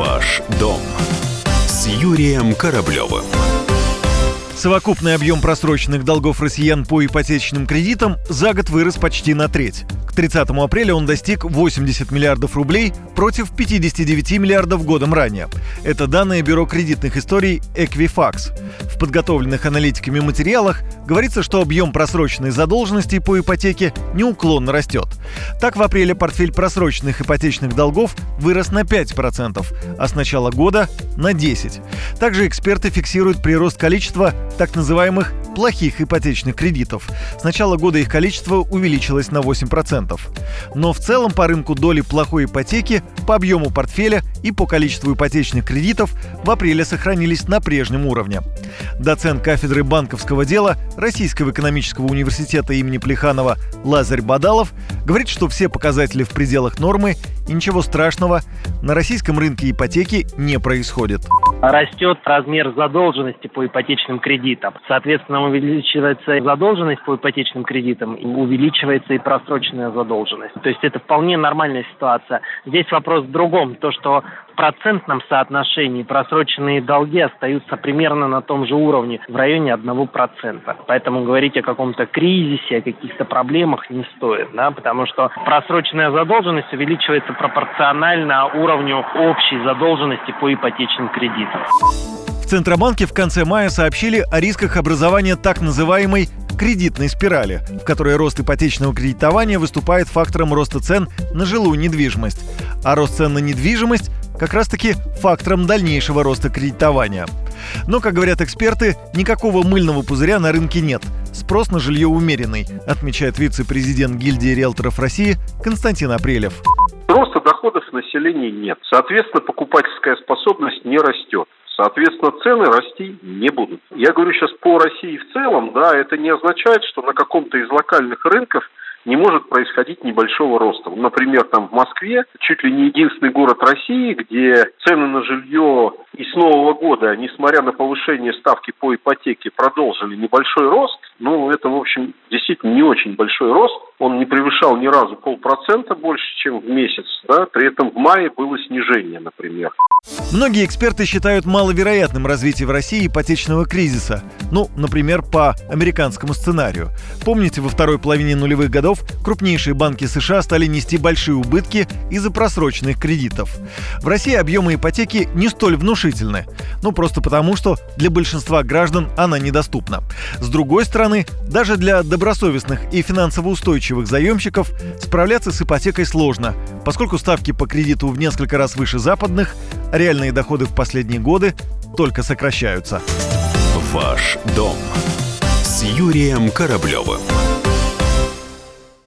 Ваш дом с Юрием Кораблевым. Совокупный объем просроченных долгов россиян по ипотечным кредитам за год вырос почти на треть. К 30 апреля он достиг 80 миллиардов рублей против 59 миллиардов годом ранее. Это данные Бюро кредитных историй Equifax. В подготовленных аналитиками материалах говорится, что объем просроченной задолженности по ипотеке неуклонно растет. Так, в апреле портфель просроченных ипотечных долгов вырос на 5%, а с начала года на 10%. Также эксперты фиксируют прирост количества так называемых плохих ипотечных кредитов. С начала года их количество увеличилось на 8%. Но в целом по рынку доли плохой ипотеки, по объему портфеля и по количеству ипотечных кредитов в апреле сохранились на прежнем уровне. Доцент кафедры банковского дела Российского экономического университета имени Плеханова Лазарь Бадалов говорит, что все показатели в пределах нормы и ничего страшного на российском рынке ипотеки не происходит. Растет размер задолженности по ипотечным кредитам. Соответственно, увеличивается задолженность по ипотечным кредитам, увеличивается и просроченная задолженность. То есть это вполне нормальная ситуация. Здесь вопрос в другом. То, что в процентном соотношении просроченные долги остаются примерно на том же уровне, в районе 1%. Поэтому говорить о каком-то кризисе, о каких-то проблемах не стоит, да, потому что просроченная задолженность увеличивается пропорционально уровню общей задолженности по ипотечным кредитам. В Центробанке в конце мая сообщили о рисках образования так называемой кредитной спирали, в которой рост ипотечного кредитования выступает фактором роста цен на жилую недвижимость, а рост цен на недвижимость как раз-таки фактором дальнейшего роста кредитования. Но, как говорят эксперты, никакого мыльного пузыря на рынке нет. Спрос на жилье умеренный, отмечает вице-президент гильдии риэлторов России Константин Апрелев. Роста доходов населения нет. Соответственно, покупательская способность не растет. Соответственно, цены расти не будут. Я говорю сейчас по России в целом, да, это не означает, что на каком-то из локальных рынков не может происходить небольшого роста. Например, там в Москве чуть ли не единственный город России, где цены на жилье и с Нового года, несмотря на повышение ставки по ипотеке, продолжили небольшой рост. Ну, это, в общем, действительно не очень большой рост. Он не превышал ни разу полпроцента больше, чем в месяц. Да? При этом в мае было снижение, например. Многие эксперты считают маловероятным развитие в России ипотечного кризиса. Ну, например, по американскому сценарию. Помните, во второй половине нулевых годов крупнейшие банки США стали нести большие убытки из-за просроченных кредитов. В России объемы ипотеки не столь внушительны. Ну, просто потому, что для большинства граждан она недоступна. С другой стороны, даже для добросовестных и финансово устойчивых заемщиков справляться с ипотекой сложно, поскольку ставки по кредиту в несколько раз выше западных, реальные доходы в последние годы только сокращаются. Ваш дом с Юрием Кораблевым.